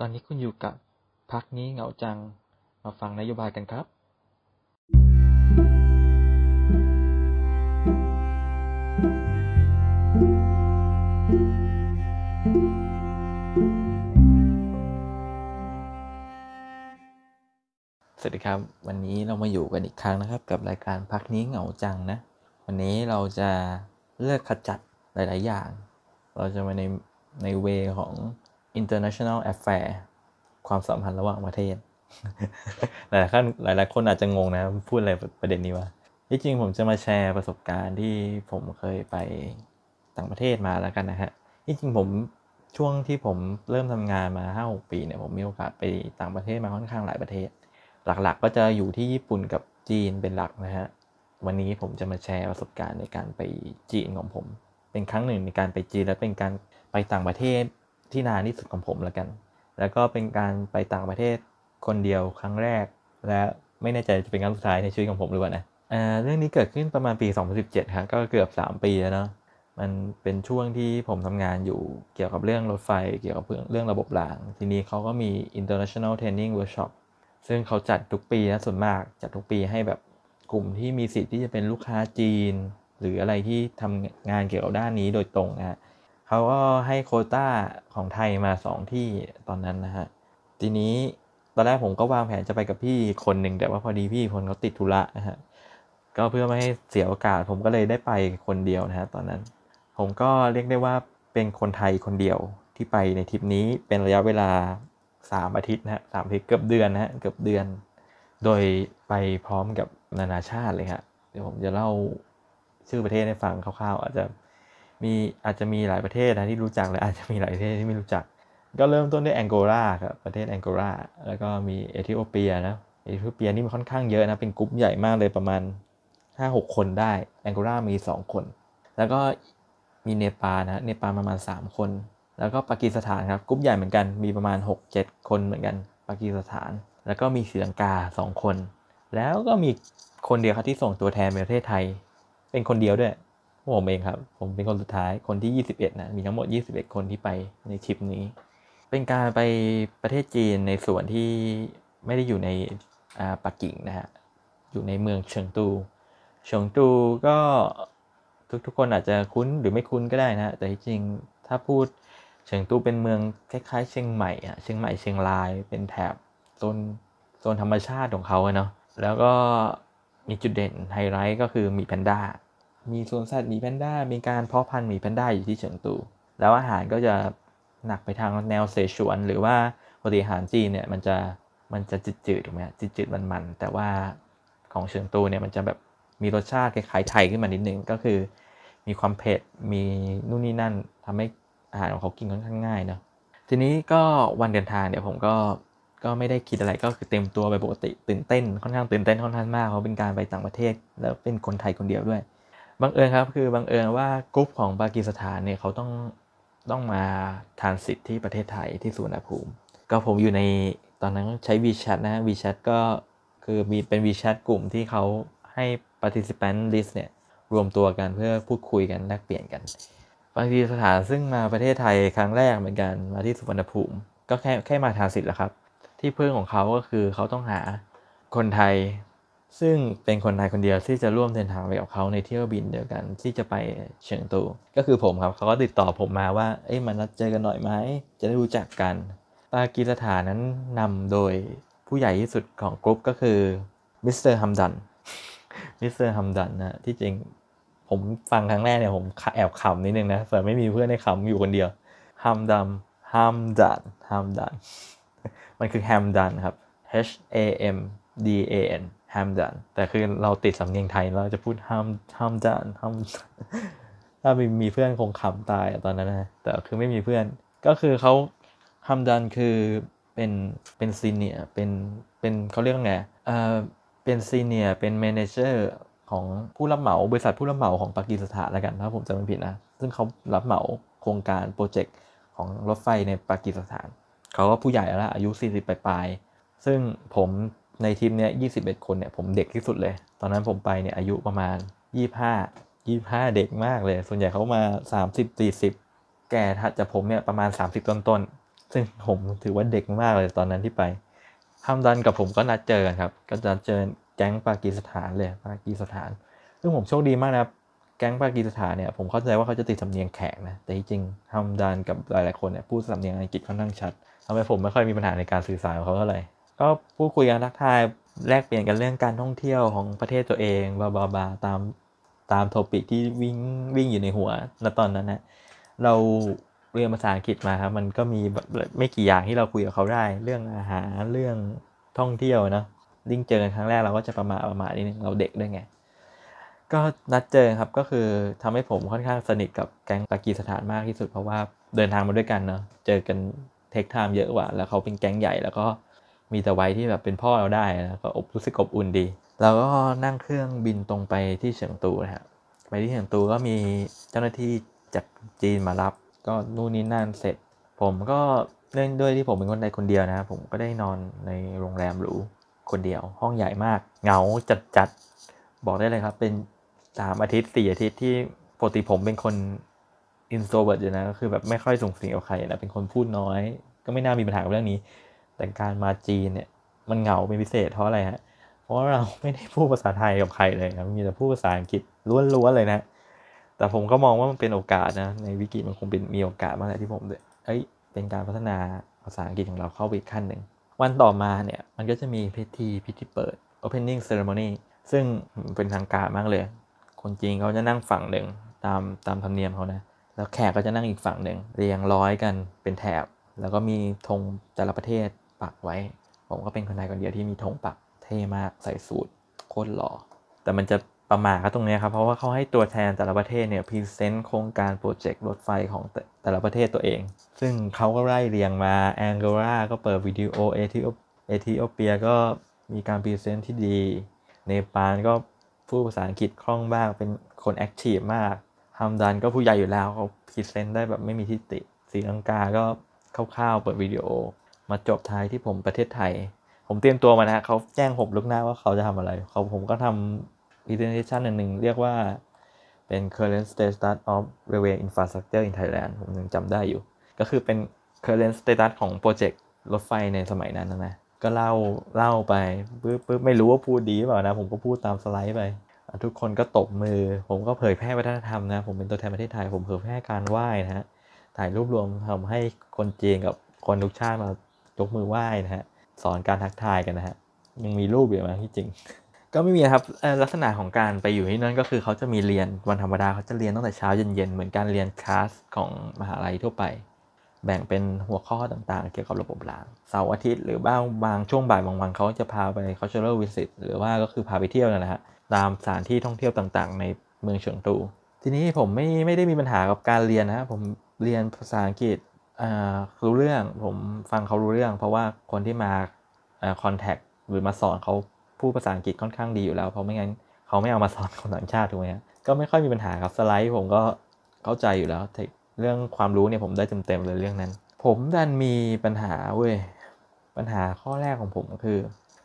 ตอนนี้คุณอยู่กับพักนี้เหงาจัง มาฟังนโยบายกันครับ สวัสดีครับ วันนี้เรามาอยู่กันอีกครั้งนะครับ กับรายการพักนี้เหงาจังนะ วันนี้เราจะเลือกขจัดหลาย ๆ อย่าง เราจะมาในในเวของ international affair ความสัมพันธ์ระหว่างประเทศ หลายๆคนหลาย ๆ คนอาจจะงงนะ พูดอะไรประเด็นนี้ว่าที่จริงผมจะมาแชร์ประสบการณ์ที่ผมเคยไปต่างประเทศมาแล้วกันนะฮะที่จริงผมช่วงที่ผมเริ่มทำงานมา5-6ปีเนี่ยผมมีโอกาสไปต่างประเทศมาค่อนข้างหลายประเทศ หลักๆ ก็จะอยู่ที่ญี่ปุ่นกับจีนเป็นหลักนะฮะวันนี้ผมจะมาแชร์ประสบการณ์ในการไปจีนของผม เป็นครั้งหนึ่งในการไปจีนและเป็นการไปต่างประเทศ ที่นานที่สุดของผมแล้วกัน แล้วก็เป็นการไปต่างประเทศคนเดียวครั้งแรก และไม่แน่ใจจะเป็นครั้งสุดท้ายในชีวิตของผมหรือเปล่านะเรื่องนี้เกิดขึ้นประมาณปี 2017ครับก็เกือบ 3 ปีแล้วเนาะมันเป็นช่วงที่ผมทำงานอยู่เกี่ยวกับเรื่องรถไฟ เกี่ยวกับเรื่องระบบราง ทีนี้เขาก็มี international training workshop ซึ่งเขาจัดทุกปีนะส่วนมากจัดทุกปีให้แบบกลุ่มที่มีสิทธิ์ที่จะเป็นลูกค้าจีน หรืออะไรที่ทำงานเกี่ยวกับด้านนี้โดยตรงนะฮะ เขาก็ให้โคต้าของไทยมา 2 ที่ตอนนั้นนะฮะ ทีนี้ตอนแรกผมก็วางแผนจะไปกับพี่คนหนึ่งแต่ว่าพอดีพี่คนเขาติดธุระนะฮะ ก็เพื่อไม่ให้เสียโอกาส ผมก็เลยได้ไปคนเดียวนะฮะตอนนั้น ผมก็เรียกได้ว่าเป็นคนไทยคนเดียวที่ไปในทริปนี้เป็นระยะเวลาสามอาทิตย์นะฮะสามอาทิตย์เกือบเดือนนะฮะเกือบเดือน โดยไปพร้อมกับนานาชาติเลยครับเดี๋ยวผมจะเล่าชื่อประเทศให้ฟังคร่าวๆ อาจจะ มีอาจจะมีหลายประเทศนะที่รู้จักและอาจจะมีหลายประเทศที่ไม่รู้จัก ก็เริ่มต้นด้วยแองโกลาครับประเทศแองโกลาแล้วก็มีเอธิโอเปียนะเอธิโอเปียนี่มันค่อนข้างเยอะนะเป็นกลุ่มใหญ่มากเลยประมาณ 5-6 คนได้แองโกลามี 2 คน แล้วก็มีเนปาลนะเนปาลประมาณ 3 คน แล้วก็ปากีสถานครับกลุ่มใหญ่เหมือนกันมีประมาณ 6-7 คนเหมือนกันปากีสถาน แล้วก็มีศรีลังกา 2 คน แล้วก็มีคนเดียวครับที่ส่งตัวแทนประเทศไทย เป็นคนเดียวด้วย ผมเองครับ ผมเป็นคนสุดท้ายคนที่ 21 นะ มีทั้งหมด 21 คนที่ไปในทริปนี้ เป็นการไปประเทศจีนในส่วนที่ไม่ได้อยู่ในปักกิ่งนะฮะ อยู่ในเมืองเฉิงตู เฉิงตูก็ทุกๆคนอาจจะคุ้นหรือไม่คุ้นก็ได้นะ แต่จริงถ้าพูดเชียงตูเป็นเมืองคล้ายๆเชียงใหม่อะเชียงใหม่เชียงรายเป็นแถบโซนโซนธรรมชาติของเขาเนาะ แล้วก็มีจุดเด่นไฮไลท์ก็คือมีแพนด้า มีสวนสัตว์มีแพนด้า มีการเพาะพันธุ์มีแพนด้าอยู่ที่เชียงตู แล้วอาหารก็จะหนักไปทางแนวเสฉวน หรือว่าปกติหารจีนเนี่ยมันจะมันจะจืดๆถูกไหมจืดๆมันๆแต่ว่าของเชียงตูเนี่ยมันจะแบบมีรสชาติคล้ายไทยขึ้นมานิดนึงก็คือ มีความเผ็ดมีนู่นนี่นั่นทำให้อาหารของเขากินค่อนข้างง่ายเนาะทีนี้ก็วันเดินทางเนี่ยผมก็ก็ไม่ได้คิดอะไรก็คือเต็มตัวไปปกติตื่นเต้นค่อนข้างตื่นเต้นค่อนข้างมากเพราะเป็นการไปต่างประเทศ แล้วเป็นคนไทยคนเดียวด้วย บังเอิญครับคือบังเอิญว่ากรุ๊ปของปากีสถานเนี่ยเขาต้องต้องมาทานสิทธิ์ที่ประเทศไทยที่สุวรรณภูมิ ก็ผมอยู่ในตอนนั้นใช้ WeChat นะ WeChat ก็คือมีเป็น WeChat กลุ่มที่เขาให้ participant list เนี่ยรวมตัวกันเพื่อพูดคุยกันแลกเปลี่ยนกันบางทีสถานซึ่งมาประเทศไทยครั้งแรกเหมือนกันมาที่สุวรรณภูมิ ก็แค่แค่มาทานสิทธิ์แหละครับ ที่เพื่อนของเขาก็คือเขาต้องหาคนไทย ซึ่งเป็นคนไทยคนเดียวที่จะร่วมเดินทางไปกับเขาในเที่ยวบินเดียวกันที่จะไปเฉิงตู ก็คือผมครับเขาก็ติดต่อผมมาว่า เอ้ยมันนัดเจอกันหน่อยไหมจะได้รู้จักกันปากีสถานนั้นนำโดยผู้ใหญ่ที่สุดของกลุ่มก็คือมิสเตอร์ฮัมดันมิสเตอร์ฮัมดันนะที่จริงผมฟังครั้งแรกเนี่ยผมแอบขำนิดนึงนะแต่ไม่มีเพื่อนให้ขำอยู่คนเดียวฮัมดัมฮัมดันฮัมดันมันคือแฮมดันครับ H A M D A N ฮัมดันแต่คือเราติดสำเนียงไทยเราจะพูดฮัมฮัมดันฮัมถ้ามีมีเพื่อนคงขำตายตอนนั้นนะแต่คือไม่มีเพื่อน ก็คือเขาฮัมดันคือเป็นเป็น senior เป็นเป็นเขาเรียกไงเอ่อเป็น senior เป็น manager ของผู้รับเหมาบริษัทผู้รับเหมาของปากีสถานแล้วกันถ้าผมจำไม่ผิดนะซึ่งเขารับเหมาโครงการโปรเจกต์ของรถไฟในปากีสถาน เขาก็ผู้ใหญ่แล้วอายุ 40ปลายๆซึ่งผม ในทีมเนี้ย21คนเนี่ยผมเด็กที่สุดเลย ตอนนั้นผมไปเนี่ยอายุประมาณ25 25เด็กมากเลย ส่วนใหญ่เขามา30 40แก่ถัดจากผมเนี่ยประมาณ30ต้นๆ ซึ่งผมถือว่าเด็กมากเลยตอนนั้นที่ไปฮัมดันกับผมก็นัดเจอกันครับ ก็จะเจอแก๊งปากีสถานเลยปากีสถาน ซึ่งผมโชคดีมากนะครับแก๊งปากีสถานเนี่ยผมเข้าใจว่าเขาจะติดสำเนียงแขกนะ แต่จริงฮัมดันกับหลายๆคนเนี่ยพูดสำเนียงอังกฤษค่อนข้างชัดทำให้ผมไม่ค่อยมีปัญหาในการสื่อสารกับเขาเท่าไหร่ ก็พูดคุยกันทักทายแลกเปลี่ยนกันเรื่องการท่องเที่ยวของประเทศตัวเองบาบาบาตามตามโทปิกที่วิ่งวิ่งอยู่ในหัวณตอนนั้นนะเราเรียนภาษาอังกฤษมาครับมันก็มีไม่กี่อย่างที่เราคุยกับเขาได้ เรื่องอาหารเรื่องท่องเที่ยวนะยิ่งเจอกันครั้งแรกเราก็จะประมาประมาทนิดนึงเราเด็กด้วยไงก็นัดเจอครับก็คือทำให้ผมค่อนข้างสนิทกับแก๊งปากีสถานมากที่สุดเพราะว่าเดินทางมาด้วยกันเนาะเจอกันเทคไทม์เยอะกว่า แล้วเขาเป็นแก๊งใหญ่แล้วก็ มีแต่ไว้ที่แบบเป็นพ่อเราได้นะก็อบรู้สึกอบอุ่นดี เราก็นั่งเครื่องบินตรงไปที่เฉิงตูนะครับไปที่เฉิงตูก็มีเจ้าหน้าที่จากจีนมารับ ก็นู่นนี่นั่นเสร็จ ผมก็เนื่องด้วยที่ผมเป็นคนใดคนเดียวนะผมก็ได้นอนในโรงแรมหรูคนเดียว ห้องใหญ่มาก เหงาจัดจัดๆบอกได้เลยครับ เป็นสามอาทิตย์สี่อาทิตย์ที่ปกติผมเป็นคน introvert อยู่นะก็คือแบบไม่ค่อยส่งเสียงกับใครนะเป็นคนพูดน้อย ก็ไม่น่ามีปัญหากับเรื่องนี้ แต่การมาจีนเนี่ยมันเหงาเป็นพิเศษเพราะอะไรฮะ เพราะเราไม่ได้พูดภาษาไทยกับใครเลยครับ มีแต่พูดภาษาอังกฤษล้วนๆเลยนะ แต่ผมก็มองว่ามันเป็นโอกาสนะ ในวิกฤตมันคงเป็นมีโอกาสมากเลยที่ผมเอ้ย เป็นการพัฒนาภาษาอังกฤษของเราเข้าไปอีกขั้นหนึ่ง วันต่อมาเนี่ย มันก็จะมีพิธีพิธีเปิด opening ceremony ซึ่งเป็นทางการมากเลย คนจีนเขาจะนั่งฝั่งหนึ่งตามตามธรรมเนียมเขานะ แล้วแขกก็จะนั่งอีกฝั่งหนึ่งเรียงร้อยกันเป็นแถบ แล้วก็มีธงแต่ละประเทศ ปักไว้ ผมก็เป็นคนไทยคนเดียวที่มีธงปักเท่มากใส่สูทโคตรหล่อแต่มันจะประหม่าก็ตรงนี้ครับ เพราะว่าเขาให้ตัวแทนแต่ละประเทศเนี่ย present โครงการโปรเจกต์รถไฟของแต่ละประเทศตัวเอง ซึ่งเขาก็ไล่เรียงมาแองโกลาก็เปิดวิดีโอเอธิโอเอธิโอเปียก็มีการ present ที่ดี เนปาลก็พูดภาษาอังกฤษคล่องมากเป็นคน active มากฮัมดันก็ผู้ใหญ่อยู่แล้วเขา present ได้แบบไม่มีที่ติศรีลังกาก็คร่าวๆเปิดวิดีโอ มาจบท้ายที่ผมประเทศไทย ผมเตรียมตัวมานะเขาแจ้งผมล่วงหน้าว่าเขาจะทำอะไรเขาผมก็ทำ presentation หนึ่งเรียกว่าเป็น current status of railway infrastructure in Thailand ผมยังจำได้อยู่ ก็คือเป็น current status ของโปรเจกต์รถไฟในสมัยนั้นนะนะก็เล่าเล่าไปปึ๊บปึ๊บไม่รู้ว่าพูดดีเปล่านะ ผมก็พูดตามสไลด์ไป ทุกคนก็ตบมือ ผมก็เผยแพร่วัฒนธรรมนะ ผมเป็นตัวแทนประเทศไทย ผมเผยแพร่การไหว้นะฮะถ่ายรูปรวมทำให้คนจีนกับคนทุกชาติมา ยกมือไหว้นะฮะสอนการทักทายกันนะฮะยังมีรูปอยู่ไหมที่จริง ก็ไม่มีครับลักษณะของการไปอยู่ที่นั่นก็คือเขาจะมีเรียนวันธรรมดาเขาจะเรียนตั้งแต่เช้าเย็นๆเหมือนการเรียนคลาสของมหาลัยทั่วไป แบ่งเป็นหัวข้อต่างๆ เกี่ยวกับระบบรางเสาร์อาทิตย์หรือบ้างบางช่วงบ่ายบางวันเขาจะพาไป cultural visit หรือว่าก็คือพาไปเที่ยวนะฮะตามสถานที่ท่องเที่ยวต่างๆ ในเมืองเฉิงตูทีนี้ผมไม่ไม่ได้มีปัญหากับการเรียนนะผมเรียนภาษาอังกฤษ รู้เรื่องผมฟังเขารู้เรื่อง เพราะว่าคนที่มาคอนแทคหรือมาสอนเขาพูดภาษาอังกฤษค่อนข้างดีอยู่แล้ว เพราะไม่งั้นเขาไม่เอามาสอนคนต่างชาติถูกไหมก็ไม่ค่อยมีปัญหาครับสไลด์ผมก็เข้าใจอยู่แล้วเรื่องความรู้เนี่ยผมได้เต็มๆเลยเรื่องนั้น ผมดันมีปัญหาเว้ยปัญหาข้อแรกของผมก็คือ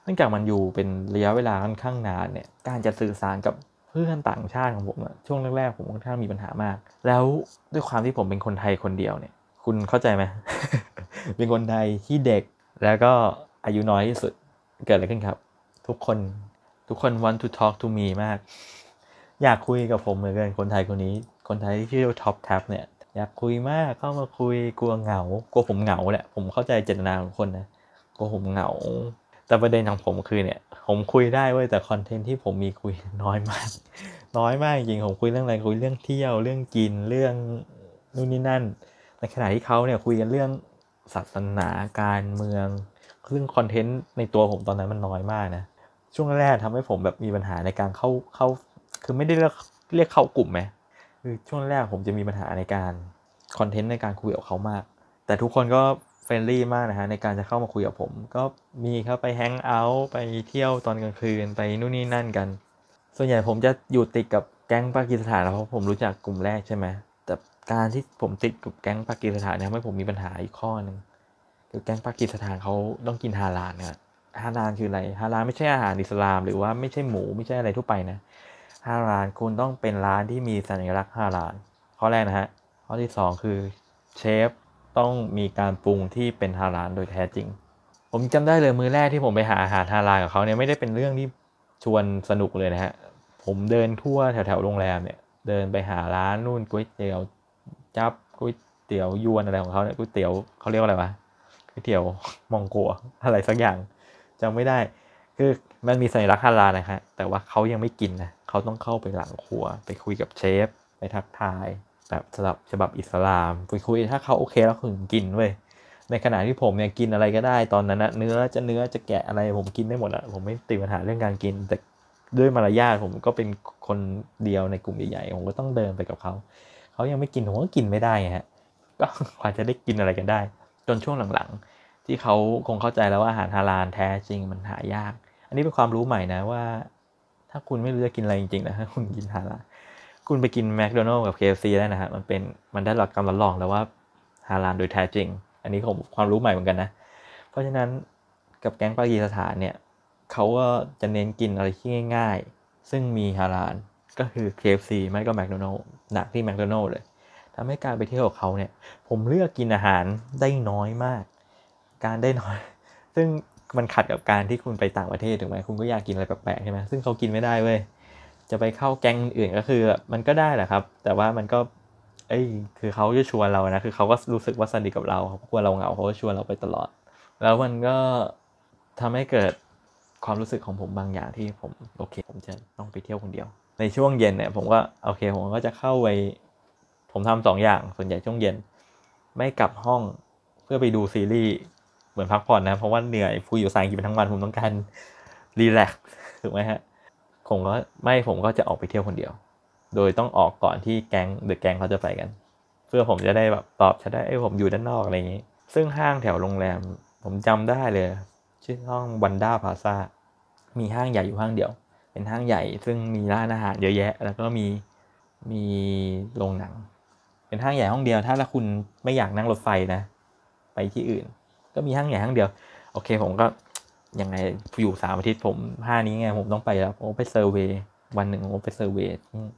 เนื่องจากมันอยู่เป็นระยะเวลาค่อนข้างนานเนี่ยการจะสื่อสารกับเพื่อนต่างชาติของผมอะช่วงแรกๆผมค่อนข้างมีปัญหามาก แล้วด้วยความที่ผมเป็นคนไทยคนเดียวเนี่ย คุณเข้าใจไหมเป็นคนไทยที่เด็กแล้วก็อายุน้อยที่สุดเกิดอะไรขึ้นครับ ทุกคนทุกคน want to talk to me มาก อยากคุยกับผมเหมือนกันคนไทยคนนี้ คนไทยที่ชื่อท็อปแท็บเนี่ยอยากคุยมากเข้ามาคุยกลัวเหงากลัวผมเหงาแหละผมเข้าใจเจตนาของคนนะกลัวผมเหงา แต่ประเด็นของผมคือเนี่ย ผมคุยได้เว้ยแต่ content ที่ผมมีคุยน้อยมาก น้อยมากจริงผมคุยเรื่องอะไรคุยเรื่องเที่ยวเรื่องกินเรื่องนู่นนี่นั่น ในขณะที่เขาเนี่ยคุยกันเรื่องศาสนาการเมืองเรื่อง content ในตัวผมตอนนั้นมันน้อยมากนะ ช่วงแรกทำให้ผมแบบมีปัญหาในการเข้าเข้า คือไม่ได้เรียกเรียกเข้ากลุ่มไหมคือช่วงแรกผมจะมีปัญหาในการ content ในการคุยกับเขามาก แต่ทุกคนก็ friendly มากนะฮะในการจะเข้ามาคุยกับผม ก็มีครับไป hang out ไปเที่ยวตอนกลางคืนไปนู่นนี่นั่นกัน ส่วนใหญ่ผมจะอยู่ติดกับแก๊งปากีสถานเพราะผมรู้จักกลุ่มแรกใช่ไหม การที่ผมติดกับแก๊งปากีสถานเนี่ยทำให้ผมมีปัญหาอีกข้อหนึ่งคือแก๊งปากีสถานเขาต้องกินฮาลาลเนี่ยฮาลาลคืออะไรฮาลาลไม่ใช่อาหารอิสลาม หรือว่าไม่ใช่หมูไม่ใช่อะไรทั่วไปนะฮาลาลคุณต้องเป็นร้านที่มีสัญลักษณ์ฮาลาลข้อแรกนะฮะข้อที่ 2 คือเชฟต้องมีการปรุงที่เป็นฮาลาลโดยแท้จริง ผมจำได้เลยมือแรกที่ผมไปหาอาหารฮาลาลกับเขาเนี่ยไม่ได้เป็นเรื่องที่ชวนสนุกเลยนะฮะผมเดินทั่วแถวๆโรงแรมเนี่ยเดินไปหาร้านนู่นก๋วยเตี๋ยว จับก๋วยเตี๋ยวยวนอะไรของเขาเนี่ยก๋วยเตี๋ยวเขาเรียกว่าอะไรวะก๋วยเตี๋ยวมองโกะอะไรสักอย่างจำไม่ได้ คือมันมีสัญลักษณ์ฮาลาลนะฮะแต่ว่าเขายังไม่กินนะเขาต้องเข้าไปหลังครัว ไปคุยกับเชฟ ไปทักทาย แบบสลับฉบับอิสลามไปคุยถ้าเขาโอเคแล้วถึงกินเว้ยในขณะที่ผมเนี่ยกินอะไรก็ได้ตอนนั้นนะเนื้อจะเนื้อจะแกะอะไรผมกินได้หมดอะผมไม่ติดปัญหาเรื่องการกิน แต่ด้วยมารยาทผมก็เป็นคนเดียวในกลุ่มใหญ่ๆผมก็ต้องเดินไปกับเขา เขายังไม่กินผมก็กินไม่ได้ไงฮะก็กว่าจะได้กินอะไรกันได้ จนช่วงหลังๆ ที่เขาคงเข้าใจแล้วว่าอาหารฮาลาลแท้จริงมันหายาก อันนี้เป็นความรู้ใหม่นะว่า ถ้าคุณไม่รู้จะกินอะไรจริงๆนะคุณกินฮาลาลคุณไปกินแมคโดนัลล์กับ KFC ได้นะฮะมันเป็นมันได้รับการรับรองแล้วว่าฮาลาลโดยแท้จริง อันนี้ผมความรู้ใหม่เหมือนกันนะ เพราะฉะนั้นกับแก๊งปากีสถานเนี่ยเขาก็จะเน้นกินอะไรที่ง่าย ๆ ซึ่งมีฮาลาลก็คือ KFC ไม่ก็แมคโดนัลล์ หนักที่แมคโดนัลล์เลยทำให้การไปเที่ยวกับเขาเนี่ย ผมเลือกกินอาหารได้น้อยมาก การได้น้อย ซึ่งมันขัดกับการที่คุณไปต่างประเทศถูกไหมคุณก็อยากกินอะไรแปลกๆใช่ไหมซึ่งเขากินไม่ได้เว้ยจะไปเข้าแก๊งอื่นก็คือมันก็ได้แหละครับ แต่ว่ามันก็เอ้ยคือเขาจะชวนเรานะคือเขาก็รู้สึกว่าสนิทกับเราเขากลัวเราเหงาเขาก็ชวนเราไปตลอด แล้วมันก็ทำให้เกิดความรู้สึกของผมบางอย่างที่ผมโอเค ผมจะต้องไปเที่ยวคนเดียว ในช่วงเย็นเนี่ยผมก็โอเคผมก็จะเข้าไป ผมทำสองอย่างส่วนใหญ่ช่วงเย็น ไม่กลับห้องเพื่อไปดูซีรีส์เหมือนพักผ่อนนะ เพราะว่าเหนื่อยพูดอยู่สายกินไปทั้งวันผมต้องการรีแลกซ์ถูกไหมฮะผมก็ไม่ผมก็จะออกไปเที่ยวคนเดียว โดยต้องออกก่อนที่แก๊งเดอะแก๊งเขาจะไปกัน เพื่อผมจะได้แบบตอบจะได้ไอ้ผมอยู่ด้านนอกอะไรอย่างนี้ ซึ่งห้างแถวโรงแรม ผมจำได้เลย ชื่อห้องวันด้าพาซามีห้างใหญ่อยู่ห้างเดียว เป็นห้างใหญ่ซึ่งมีร้านอาหารเยอะแยะ แล้วก็มีมีโรงหนัง เป็นห้างใหญ่ห้องเดียว ถ้าคุณไม่อยากนั่งรถไฟนะ ไปที่อื่น ก็มีห้างใหญ่ห้างเดียว โอเคผมก็ยังไงอยู่สามอาทิตย์ผมห้านี้ไงผมต้องไปแล้วผมไปเซอร์เวยวันหนึ่งผมไปเซอร์เวย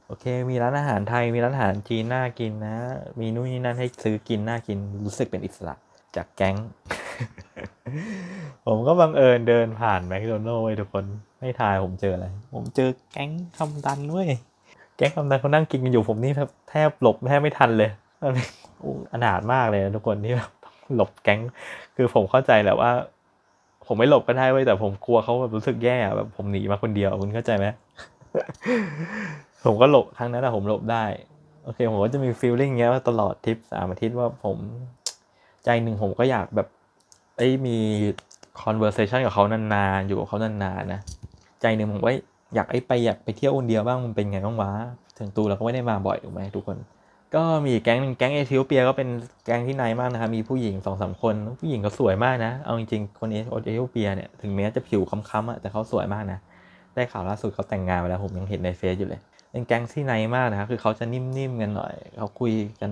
โอเค มีร้านอาหารไทยมีร้านอาหารจีนน่ากินนะ มีนู่นนี่นั่นให้ซื้อกินน่ากินรู้สึกเป็นอิสระจากแก๊ง ผมก็บังเอิญเดินผ่านแมคโดนัลล์ทุกคนไม่ทายผมเจออะไร ผมเจอแก๊งคำดันเว้ยแก๊งคำดันเขานั่งกินกันอยู่ผมนี่แทบหลบแทบไม่ทันเลยมันอนาถมากเลยทุกคนที่แบบหลบแก๊ง คือผมเข้าใจแหละว่า ผมไม่หลบก็ได้เว้ยแต่ผมกลัวเขาแบบรู้สึกแย่แบบผมหนีมาคนเดียวคุณเข้าใจไหมผมก็หลบครั้งนั้นอะผมหลบได้โอเคผมก็จะมีฟีลลิ่งเงี้ยว่าตลอดทริปสามอาทิตย์ว่าผมใจหนึ่งผมก็อยากแบบ ไอ้มี conversation กับเขานานๆ อยู่กับเขานานๆนะ ใจหนึ่งผมว่าอยากไอ้ไปอยากไปเที่ยวคนเดียวบ้างมันเป็นไงบ้างวะ ถึงตูเราก็ไม่ได้มาบ่อยถูกไหมทุกคน ก็มีแก๊งหนึ่งแก๊งเอธิโอเปียก็เป็นแก๊งที่ nice มากนะครับ มีผู้หญิงสองสามคน ผู้หญิงเขาสวยมากนะ เอาจริงๆ คนเอธิโอเปียเนี่ยถึงแม้จะผิวคล้ำๆอะแต่เขาสวยมากนะ ได้ข่าวล่าสุดเขาแต่งงานไปแล้วผมยังเห็นในเฟซอยู่เลย เป็นแก๊งที่ nice มากนะครับคือเขาจะนิ่มๆกันหน่อย เขาคุยกัน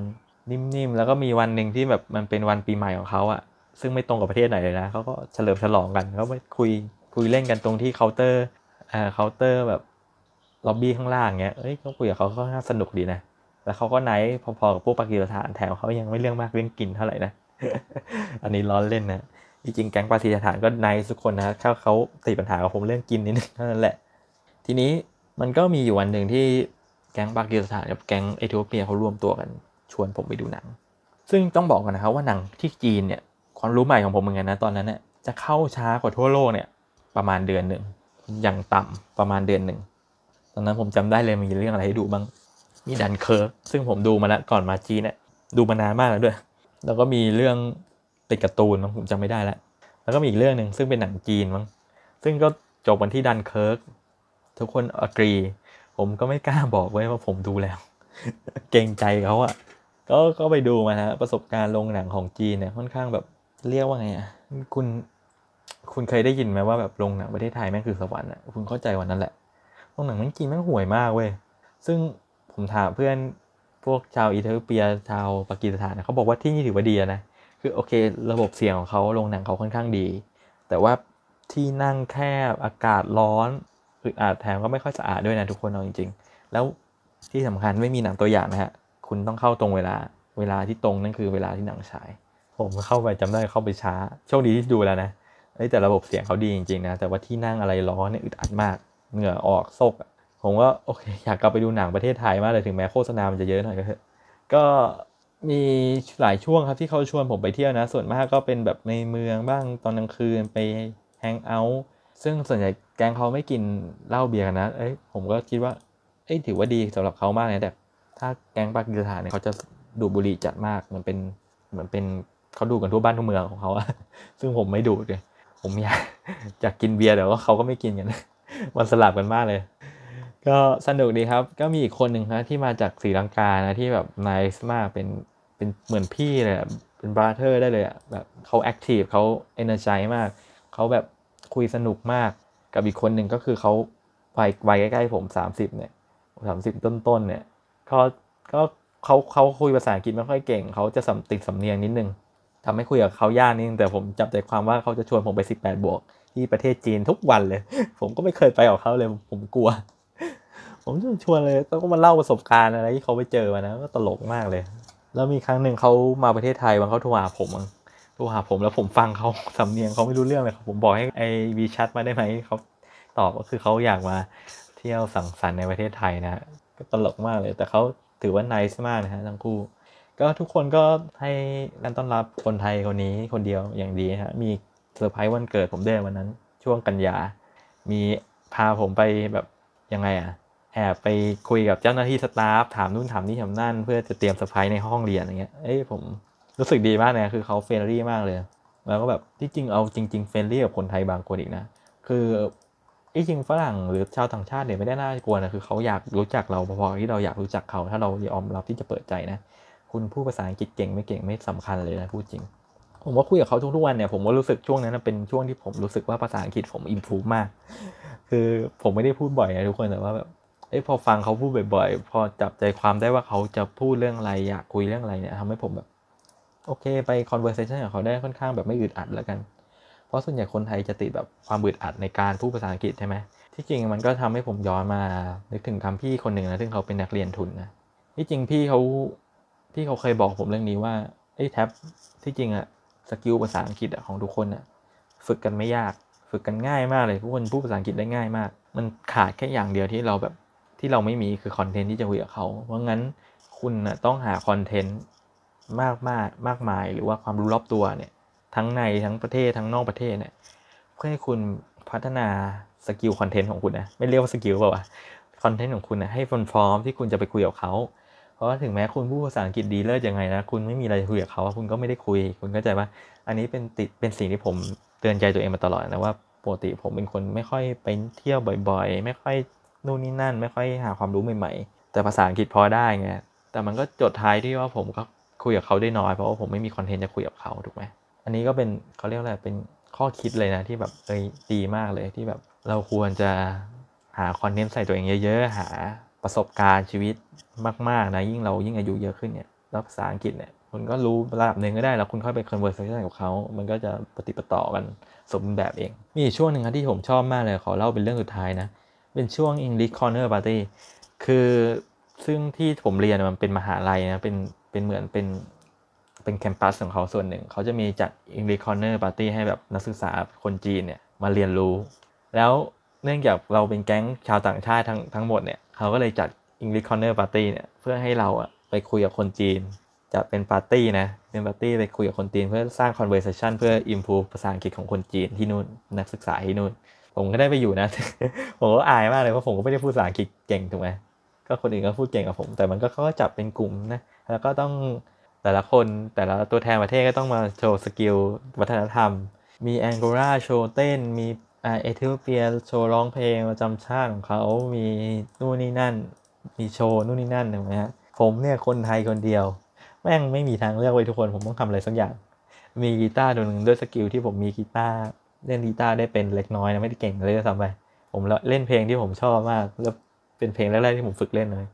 นิ่มๆ แล้วก็มีวันหนึ่งที่แบบมันเป็นวันปีใหม่ของเขาอะ ซึ่งไม่ตรงกับประเทศไหนเลยนะเขาก็เฉลิมฉลองกันเขาไปคุยคุยเล่นกันตรงที่เคาน์เตอร์อ่าเคาน์เตอร์แบบล็อบบี้ข้างล่างเงี้ยเอ้ยเขาคุยกับเขาก็น่าสนุกดีนะแล้วเขาก็ nice พอๆกับพวกปากีสถานแถมเขายังไม่เรื่องมากเรื่องกินเท่าไหร่นะอันนี้ล้อเล่นนะจริงๆแก๊งปากีสถานก็ nice ทุกคนนะถ้าเขาติดปัญหากับผมเรื่องกินนิดนึงเท่านั้นแหละ ทีนี้มันก็มีอยู่วันหนึ่งที่แก๊งปากีสถานกับแก๊งเอธิโอเปียเขารวมตัวกันชวนผมไปดูหนัง ซึ่งต้องบอกกันนะครับว่าหนังที่จีนเนี่ย ความรู้ใหม่ของผมเหมือนกันนะตอนนั้นเนี่ยจะเข้าช้ากว่าทั่วโลกเนี่ย ประมาณเดือนหนึ่งอย่างต่ำประมาณเดือนหนึ่งตอนนั้นผมจำได้เลยมีเรื่องอะไรให้ดูบ้างมีดันเคิร์กซึ่งผมดูมาแล้วก่อนมาจีนเนี่ยดูมานานมากแล้วด้วย แล้วก็มีเรื่องติดการ์ตูนมั้งผมจำไม่ได้แล้วแล้วก็มีอีกเรื่องหนึ่งซึ่งเป็นหนังจีนมั้งซึ่งก็จบวันที่ดันเคิร์กทุกคน agree ผมก็ไม่กล้าบอกไว้ว่าผมดูแล้ว เกรงใจเขาอะก็ก็ไปดูมาฮะประสบการณ์โรงหนังของจีนเนี่ยค่อนข้างแบบ เรียกว่าไงอะคุณคุณเคยได้ยินไหมว่าแบบโรงหนังประเทศไทยแม่งคือสวรรค์อะคุณเข้าใจวันนั้นแหละโรงหนังแม่งจีนแม่งห่วยมากเว้ยซึ่งผมถามเพื่อนพวกชาวอิตาลีเปียชาวปากีสถานนะเขาบอกว่าที่นี่ถือว่าดีนะคือโอเค ระบบเสียงของเขาโรงหนังเขาค่อนข้างดี แต่ว่าที่นั่งแคบอากาศร้อนอึดอัดแถมก็ไม่ค่อยสะอาดด้วยนะทุกคนเอาจริง ๆ แล้วที่สำคัญไม่มีหนังตัวอย่างนะฮะคุณต้องเข้าตรงเวลาเวลาที่ตรงนั่นคือเวลาที่หนังฉาย ผมเข้าไปจำได้เข้าไปช้า โชคดีที่ดูแล้วนะเอ้ยแต่ระบบเสียงเขาดีจริงๆนะ แต่ว่าที่นั่งอะไรร้อนเนี่ยอึดอัดมาก เหงื่อออกซก ผมก็โอเค อยากกลับไปดูหนังประเทศไทยมากเลยถึงแม้โฆษณามันจะเยอะหน่อยก็เถอะก็มีหลายช่วงครับที่เขาชวนผมไปเที่ยวนะ ส่วนมากก็เป็นแบบในเมืองบ้างตอนกลางคืนไปแฮงเอาท์ซึ่งส่วนใหญ่แกงเขาไม่กินเหล้าเบียร์กันนะ เอ้ยผมก็คิดว่า เอ้ยถือว่าดีสำหรับเขามากเลยแต่ถ้าแกงปากีสถานเนี่ยเขาจะดูบุหรี่จัดมากมือนเป็นเหมือนเป็น เขาดูกันทั่วบ้านทั่วเมืองของเขาซึ่งผมไม่ดูเลยผมอยากอยากกินเบียร์แต่ว่าเขาก็ไม่กินกันมันสลับกันมากเลย ก็สนุกดีครับ ก็มีอีกคนหนึ่งนะที่มาจากศรีลังกานะที่แบบนายมากเป็นเป็นเหมือนพี่เลยเป็นบราเธอร์ได้เลยอะแบบเขาแอคทีฟเขาเอเนอร์ใจมากเขาแบบคุยสนุกมากกับอีกคนหนึ่งก็คือเขาวัยวัยใกล้ๆผม 30 เนี่ยสามสิบต้นๆเนี่ยเขาก็เขาเขาคุยภาษาอังกฤษไม่ค่อยเก่ง เขาจะสำติดสำเนียงนิดนึง ทำให้คุยกับเขายากนิดนึงแต่ผมจับใจความว่าเขาจะชวนผมไป 18 บวก ที่ประเทศจีนทุกวันเลย ผมก็ไม่เคยไปกับเขาเลย ผมกลัว ผมชวนเลยต้องมาเล่าประสบการณ์อะไรที่เขาไปเจอมานะก็ตลกมากเลย แล้วมีครั้งหนึ่งเขามาประเทศไทยวันเขาโทรหาผมโทรหาผมแล้วผมฟังเขาสำเนียงเขาไม่รู้เรื่องเลยครับผมบอกให้ไอวีชัดมาได้ไหมเขาตอบก็คือเขาอยากมาเที่ยวสังสรรค์ในประเทศไทยนะก็ตลกมากเลย แต่เขาถือว่า nice มากนะฮะทั้งคู่ ก็ทุกคนก็ให้การต้อนรับคนไทยคนนี้คนเดียวอย่างดีฮะมีเซอร์ไพรส์วันเกิดผมด้วยวันนั้น ช่วงกันยา มีพาผมไปแบบยังไงอะแอบไปคุยกับเจ้าหน้าที่ staff ถามนู่นถามนี่ถามนั่น เพื่อจะเตรียมเซอร์ไพรส์ในห้องเรียนอย่างเงี้ยเอ้ยผมรู้สึกดีมากนะคือเขา friendly มากเลย แล้วก็แบบที่จริงเอาจริง ๆ friendly กับคนไทยบางคนอีกนะ คือที่จริงฝรั่งหรือชาวต่างชาติเนี่ยไม่ได้น่ากลัวนะคือเขาอยากรู้จักเราพอๆที่เราอยากรู้จักเขา ถ้าเรายอมรับที่จะเปิดใจนะ คุณพูดภาษาอังกฤษเก่งไม่เก่งไม่สำคัญเลยนะพูดจริง ผมว่าคุยกับเขาทุกๆวันเนี่ยผมก็รู้สึกช่วงนั้นเป็นช่วงที่ผมรู้สึกว่าภาษาอังกฤษผมอินฟูมาก คือผมไม่ได้พูดบ่อยนะทุกคนแต่ว่าแบบเอ้พอฟังเขาพูดบ่อยๆ พอจับใจความได้ว่าเขาจะพูดเรื่องอะไรอยากคุยเรื่องอะไรเนี่ยทำให้ผมแบบ โอเค ไป conversation กับเขาได้ค่อนข้างแบบไม่อึดอัดแล้วกัน เพราะส่วนใหญ่คนไทยจะติดแบบความอึดอัดในการพูดภาษาอังกฤษใช่ไหมที่จริงมันก็ทำให้ผมย้อนมานึกถึงคำพี่คนหนึ่งนะซึ่งเขาเป็นนักเรียนทุนนะที่จริงพี่เขา พี่เขาเคยบอกผมเรื่องนี้ว่าไอ้แท็บที่จริงอะสกิลภาษาอังกฤษอะของทุกคนอะฝึกกันไม่ยาก ฝึกกันง่ายมากเลยทุกคนพูดภาษาอังกฤษได้ง่ายมาก มันขาดแค่อย่างเดียวที่เราแบบที่เราไม่มีคือ content ที่จะคุยกับเขา เพราะงั้นคุณนะต้องหา content มากมากมากมาย หรือว่าความรู้รอบตัวเนี่ยทั้งในทั้งประเทศทั้งนอกประเทศเนี่ยเพื่อให้คุณพัฒนา skill content ของคุณนะไม่เรียกว่า skill เปล่าวะ content ของคุณนะให้ฟอนฟอร์มที่คุณจะไปคุยกับเขา เพราะว่าถึงแม้คุณพูดภาษาอังกฤษดีเลิศยังไงนะ คุณไม่มีอะไรคุยกับเขาคุณก็ไม่ได้คุย คุณเข้าใจว่าอันนี้เป็นติดเป็นสิ่งที่ผมเตือนใจตัวเองมาตลอดนะว่าปกติผมเป็นคนไม่ค่อยไปเที่ยวบ่อยๆ ไม่ค่อยนู่นนี่นั่น ไม่ค่อยหาความรู้ใหม่ๆ แต่ภาษาอังกฤษพอได้ไง แต่มันก็จดท้ายที่ว่าผมก็คุยกับเขาได้น้อยเพราะว่าผมไม่มีคอนเทนต์จะคุยกับเขาถูกไหมอันนี้ก็เป็นเขาเรียกอะไรเป็นข้อคิดเลยนะที่แบบเอ้ยดีมากเลยที่แบบเราควรจะหาคอนเทนต์ใส่ตัวเองเยอะๆ หา ประสบการณ์ชีวิตมาก ๆ นะ ยิ่งเรายิ่งอายุเยอะขึ้นเนี่ยแล้วภาษาอังกฤษเนี่ยคุณก็รู้ระดับหนึ่งก็ได้แล้วคุณค่อยไป conversation กับเขา มันก็จะปฏิปต่อกันสมบูรณ์แบบเอง มีช่วงหนึ่งที่ผมชอบมากเลย ขอเล่าเป็นเรื่องสุดท้ายนะ เป็นช่วง English Corner Party คือซึ่งที่ผมเรียนมันเป็นมหาลัยนะเป็นเป็นเหมือนเป็นเป็นแคมปัสของเขาส่วนหนึ่ง เขาจะมีจัด English Corner Party ให้แบบนักศึกษาคนจีนเนี่ยมาเรียนรู้ แล้ว เนื่องจากเราเป็นแก๊งชาวต่างชาติทั้งทั้งหมดเนี่ยเขาก็เลยจัด English Corner Party เนี่ยเพื่อให้เราอะไปคุยกับคนจีนจะเป็นปาร์ตี้นะ เป็นปาร์ตี้ไปคุยกับคนจีนเพื่อสร้าง conversation เพื่อ improve ภาษาอังกฤษของคนจีนที่นู่นนักศึกษาที่นู่น ผมก็ได้ไปอยู่นะ ผมก็อายมากเลยเพราะผมก็ไม่ได้พูดภาษาอังกฤษเก่งถูกไหมก็คนอื่นก็พูดเก่งกว่าผม แต่มันก็เขาก็จับเป็นกลุ่มนะ แล้วก็ต้องแต่ละคนแต่ละตัวแทนประเทศก็ต้องมาโชว์ skill วัฒนธรรม มีแองโกลาโชว์เต้น มี เอธิโอเปียโชว์ร้องเพลงประจำชาติของเขามีนู่นนี่นั่น มีโชว์นู่นนี่นั่นถูกไหมฮะผมเนี่ยคนไทยคนเดียว แม่งไม่มีทางเลือกไว้ทุกคนผมต้องทำอะไรสักอย่าง มีกีตาร์ตัวหนึ่งด้วย skill ที่ผมมีกีตาร์เล่นกีตาร์ได้เป็นเล็กน้อยนะไม่ได้เก่งเลยด้วยซ้ำไปผมเล่นเพลงที่ผมชอบมาก แล้วเป็นเพลงแรกๆที่ผมฝึกเล่นเลย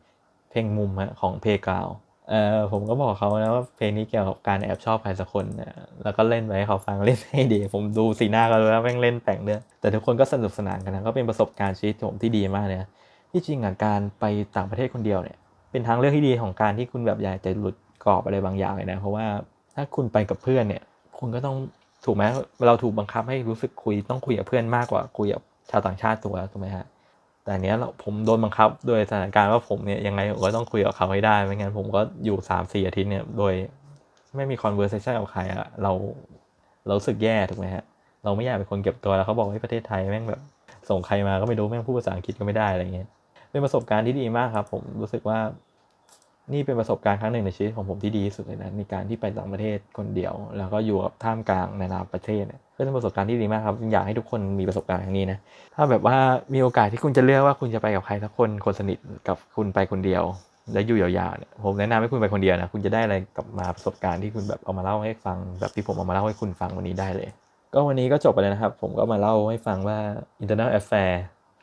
เพลงมุมฮะของเพลย์กราวด์ เออผมก็บอกเขานะว่าเพลงนี้เกี่ยวกับการแอบชอบใครสักคนนะแล้วก็เล่นให้เขาฟังเล่นให้ดี ผมดูสีหน้าเขาแล้วแม่งเล่นแต่งเนื้อแต่ทุกคนก็สนุกสนานกันนะก็เป็นประสบการณ์ชีวิตผมที่ดีมากเลยที่จริงอะการไปต่างประเทศคนเดียวเนี่ย เป็นทางเลือกที่ดีของการที่คุณแบบอยากจะหลุดกรอบอะไรบางอย่างเลยนะเพราะว่าถ้าคุณไปกับเพื่อนเนี่ย คุณก็ต้องถูกไหมเราถูกบังคับให้รู้สึกคุยต้องคุยกับเพื่อนมากกว่าคุยกับชาวต่างชาติตัวถูกไหมฮะ แต่เนี้ยเราผมโดนบังคับโดยสถานการณ์ว่าผมเนี่ยยังไงผมก็ต้องคุยกับเขาให้ได้ไม่งั้นผมก็อยู่สามสี่อาทิตย์เนี่ยโดยไม่มีคอนเวอร์เซชันกับใครอะเราเราสึกแย่ถูกไหมฮะเราไม่อยากเป็นคนเก็บตัวแล้วเขาบอกให้ประเทศไทยแม่งแบบส่งใครมาก็ไม่รู้แม่งพูดภาษาอังกฤษก็ไม่ได้อะไรเงี้ยเป็นประสบการณ์ที่ดีมากครับ ผมรู้สึกว่า นี่เป็นประสบการณ์ครั้งหนึ่งในชีวิตของผมที่ดีที่สุดเลยนะในการที่ไปต่างประเทศคนเดียว แล้วก็อยู่กับท่ามกลางนานาประเทศเนี่ยก็เป็นประสบการณ์ที่ดีมากครับอยากให้ทุกคนมีประสบการณ์อย่างนี้นะถ้าแบบว่ามีโอกาสที่คุณจะเลือกว่าคุณจะไปกับใครสักคนคนสนิทกับคุณไปคนเดียว และอยู่ยาวๆเนี่ยผมแนะนำให้คุณไปคนเดียวนะคุณจะได้อะไรกลับมาประสบการณ์ที่คุณแบบเอามาเล่าให้ฟัง แบบที่ผมเอามาเล่าให้คุณฟังวันนี้ได้เลย ก็วันนี้ก็จบไปเลยนะครับ ผมก็มาเล่าให้ฟังว่า internal affair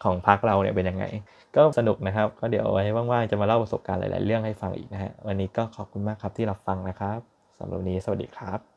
ของพักเราเนี่ยเป็นยังไง ก็สนุกนะครับ ก็เดี๋ยวไว้ว่างๆ จะมาเล่าประสบการณ์หลาย ๆ เรื่องให้ฟังอีกนะฮะ วันนี้ก็ขอบคุณมากครับที่รับฟังนะครับสำหรับวันนี้สวัสดีครับ